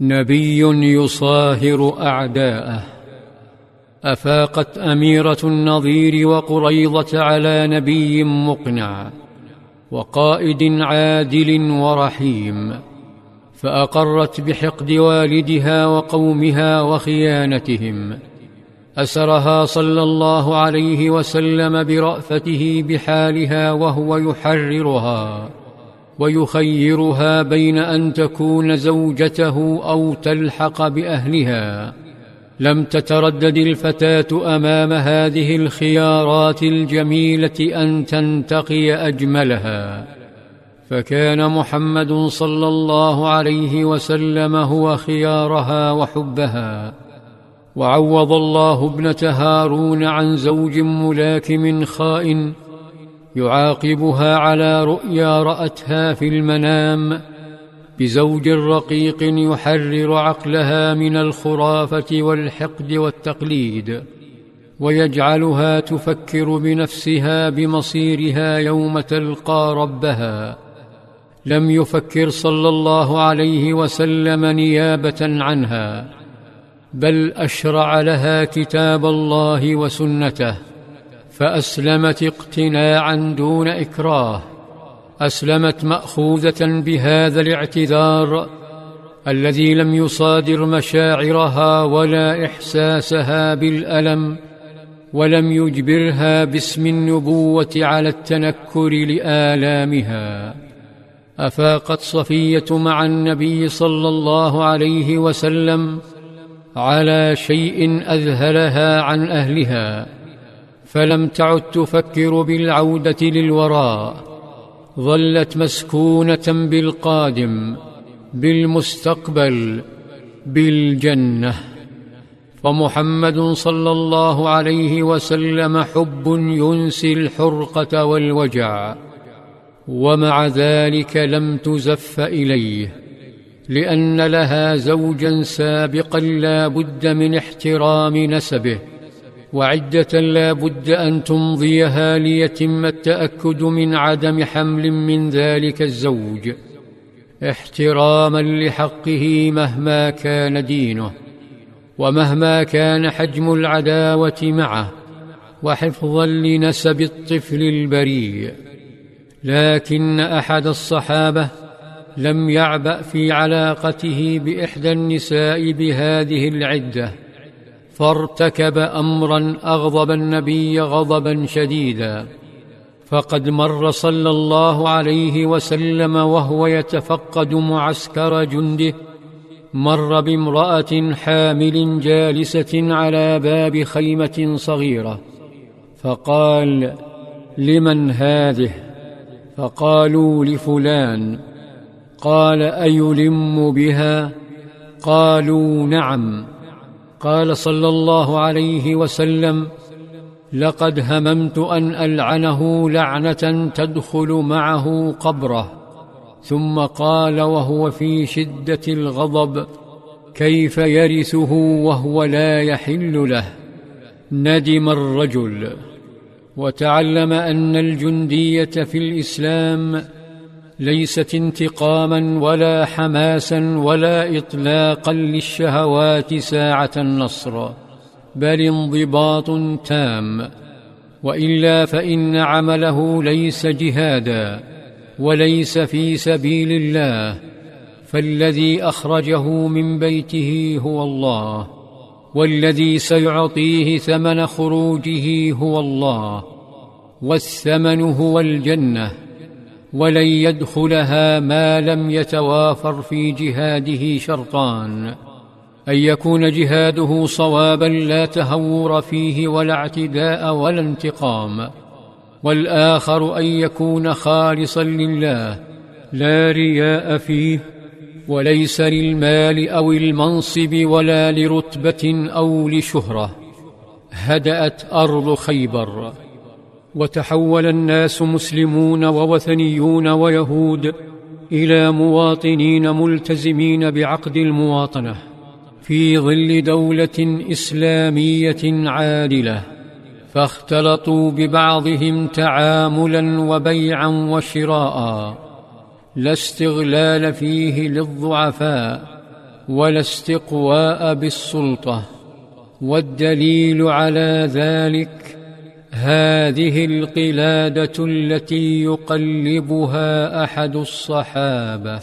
نبي يصاهر أعداءه. أفاقت أميرة النظير وقريضة على نبي مقنع وقائد عادل ورحيم فأقرت بحقد والدها وقومها وخيانتهم. أسرها صلى الله عليه وسلم برأفته بحالها وهو يحررها. ويخيرها بين أن تكون زوجته أو تلحق بأهلها. لم تتردد الفتاة أمام هذه الخيارات الجميلة أن تنتقي أجملها. فكان محمد صلى الله عليه وسلم هو خيارها وحبها. وعوض الله ابنة هارون عن زوج ملاكم خائن يعاقبها على رؤيا رأتها في المنام بزوج رقيق يحرر عقلها من الخرافة والحقد والتقليد ويجعلها تفكر بنفسها بمصيرها يوم تلقى ربها. لم يفكر صلى الله عليه وسلم نيابة عنها بل أشرع لها كتاب الله وسنته. فأسلمت اقتناعا دون إكراه أسلمت مأخوذة بهذا الاعتذار الذي لم يصادر مشاعرها ولا إحساسها بالألم ولم يجبرها باسم النبوة على التنكر لآلامها. أفاقت صفية مع النبي صلى الله عليه وسلم على شيء أذهلها عن أهلها. فلم تعد تفكر بالعودة للوراء ظلت مسكونة بالقادم بالمستقبل بالجنة. فمحمد صلى الله عليه وسلم حب ينسي الحرقة والوجع ومع ذلك لم تزف إليه لأن لها زوجا سابقا لا بد من احترام نسبه. وعدة لا بد أن تمضيها ليتم التأكد من عدم حمل من ذلك الزوج. احتراما لحقه مهما كان دينه ومهما كان حجم العداوة معه وحفظا لنسب الطفل البريء. لكن أحد الصحابة لم يعبأ في علاقته بإحدى النساء بهذه العدة. فارتكب أمرا أغضب النبي غضبا شديدا فقد مر صلى الله عليه وسلم وهو يتفقد معسكر جنده مر بامرأة حامل جالسة على باب خيمة صغيرة فقال لمن هذه؟ فقالوا لفلان. قال أيلم بها؟ قالوا نعم. قال صلى الله عليه وسلم لقد هممت أن ألعنه لعنة تدخل معه قبره ثم قال وهو في شدة الغضب كيف يرثه وهو لا يحل له؟ ندم الرجل. وتعلم أن الجندية في الإسلام ليست انتقاما ولا حماسا ولا إطلاقا للشهوات ساعة النصر بل انضباط تام وإلا فإن عمله ليس جهادا وليس في سبيل الله فالذي أخرجه من بيته هو الله والذي سيعطيه ثمن خروجه هو الله والثمن هو الجنة. ولن يدخلها ما لم يتوافر في جهاده شرطان. أن يكون جهاده صوابا لا تهور فيه ولا اعتداء ولا انتقام. والآخر أن يكون خالصا لله لا رياء فيه وليس للمال أو المنصب ولا لرتبة أو لشهرة. هدأت أرض خيبر. وتحول الناس مسلمون ووثنيون ويهود إلى مواطنين ملتزمين بعقد المواطنة في ظل دولة إسلامية عادلة فاختلطوا ببعضهم تعاملا وبيعا وشراء. لا استغلال فيه للضعفاء ولا استقواء بالسلطة والدليل على ذلك هذه القلادة التي يقلبها أحد الصحابة.